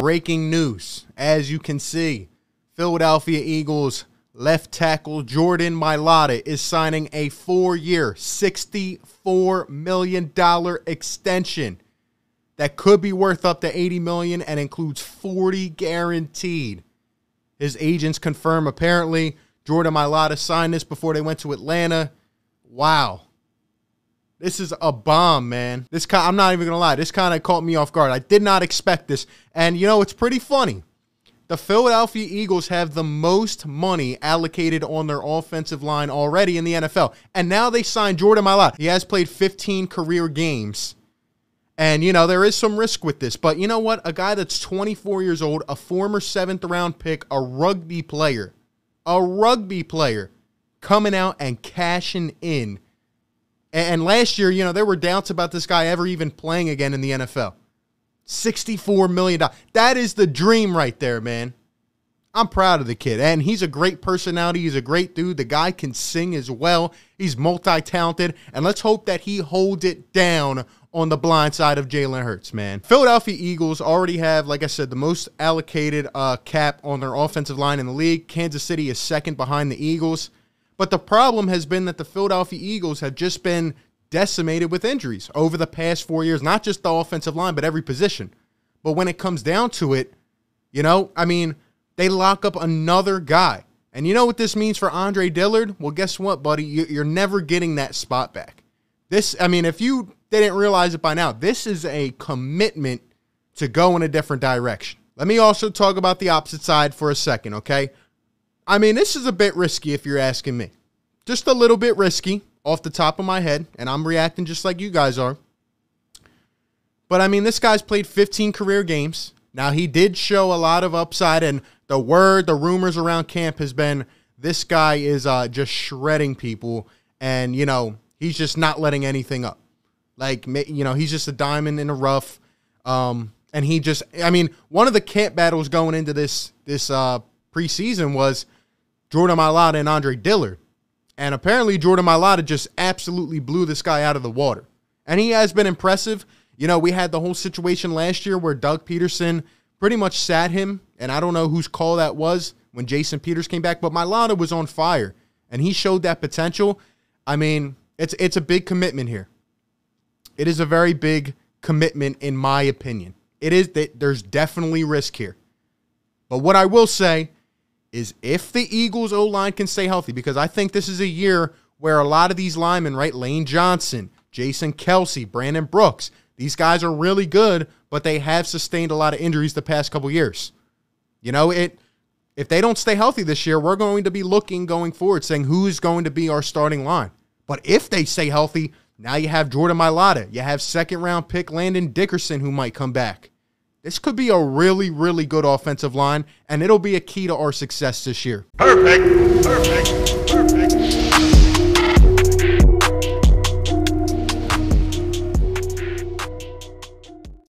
Breaking news. As you can see, Philadelphia Eagles left tackle Jordan Mailata is signing a four year, $64 million extension that could be worth up to 80 million and includes 40 guaranteed. His agents confirm apparently Jordan Mailata signed this before they went to Atlanta. Wow. This is a bomb, man. This kind, I'm not even gonna lie. This kind of caught me off guard. I did not expect this, and you know it's pretty funny. The Philadelphia Eagles have the most money allocated on their offensive line already in the NFL, and now they signed Jordan Mailata. He has played 15 career games, and you know there is some risk with this. But you know what? A guy that's 24 years old, a former seventh round pick, a rugby player, a rugby player, coming out and cashing in and last year, you know, there were doubts about this guy ever even playing again in the NFL. $64 million. That is the dream right there, man. I'm proud of the kid. And he's a great personality. He's a great dude. The guy can sing as well. He's multi talented. And let's hope that he holds it down on the blind side of Jalen Hurts, man. Philadelphia Eagles already have, like I said, the most allocated uh, cap on their offensive line in the league. Kansas City is second behind the Eagles. But the problem has been that the Philadelphia Eagles have just been decimated with injuries over the past four years, not just the offensive line, but every position. But when it comes down to it, you know, I mean, they lock up another guy. And you know what this means for Andre Dillard? Well, guess what, buddy? You're never getting that spot back. This, I mean, if you didn't realize it by now, this is a commitment to go in a different direction. Let me also talk about the opposite side for a second, okay? I mean, this is a bit risky if you're asking me. Just a little bit risky off the top of my head, and I'm reacting just like you guys are. But I mean, this guy's played 15 career games. Now, he did show a lot of upside, and the word, the rumors around camp has been this guy is uh, just shredding people, and, you know, he's just not letting anything up. Like, you know, he's just a diamond in the rough. Um, and he just, I mean, one of the camp battles going into this this uh, preseason was Jordan Mailata and Andre Dillard. And apparently, Jordan Mailata just absolutely blew this guy out of the water. And he has been impressive. You know, we had the whole situation last year where Doug Pederson pretty much sat him, and I don't know whose call that was when Jason Peters came back, but Mailata was on fire, and he showed that potential. I mean, it's it's a big commitment here. It is a very big commitment, in my opinion. It is that there's definitely risk here. But what I will say is if the Eagles O line can stay healthy, because I think this is a year where a lot of these linemen, right? Lane Johnson, Jason Kelce, Brandon Brooks, these guys are really good, but they have sustained a lot of injuries the past couple years. You know, it if they don't stay healthy this year, we're going to be looking going forward, saying who's going to be our starting line. But if they stay healthy, now you have Jordan Mailata, you have second round pick Landon Dickerson who might come back. This could be a really, really good offensive line, and it'll be a key to our success this year. Perfect. Perfect. Perfect.